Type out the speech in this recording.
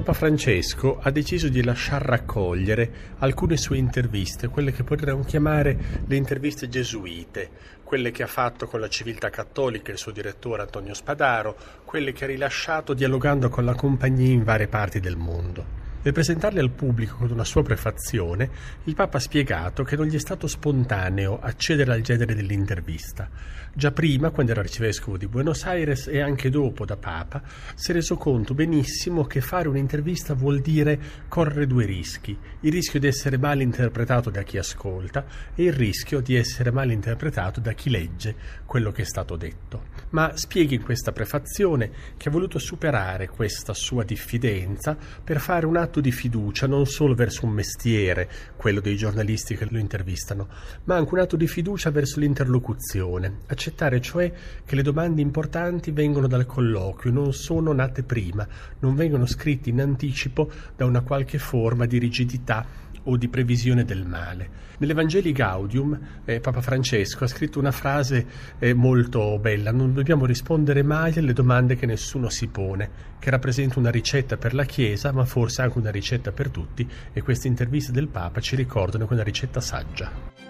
Papa Francesco ha deciso di lasciar raccogliere alcune sue interviste, quelle che potremmo chiamare le interviste gesuite, quelle che ha fatto con la civiltà cattolica il suo direttore Antonio Spadaro, quelle che ha rilasciato dialogando con la compagnia in varie parti del mondo. Nel presentarle al pubblico con una sua prefazione, il Papa ha spiegato che non gli è stato spontaneo accedere al genere dell'intervista. Già prima, quando era arcivescovo di Buenos Aires e anche dopo da Papa, si è reso conto benissimo che fare un'intervista vuol dire correre due rischi, il rischio di essere mal interpretato da chi ascolta e il rischio di essere mal interpretato da chi legge quello che è stato detto. Ma spieghi in questa prefazione che ha voluto superare questa sua diffidenza per fare un atto di fiducia non solo verso un mestiere, quello dei giornalisti che lo intervistano, ma anche un atto di fiducia verso l'interlocuzione, accettare cioè che le domande importanti vengono dal colloquio, non sono nate prima, non vengono scritte in anticipo da una qualche forma di rigidità o di previsione del male. Nell'Evangeli Gaudium eh, Papa Francesco ha scritto una frase eh, molto bella, non dobbiamo rispondere mai alle domande che nessuno si pone, che rappresenta una ricetta per la Chiesa, ma forse anche una ricetta per tutti, e queste interviste del Papa ci ricordano quella ricetta saggia.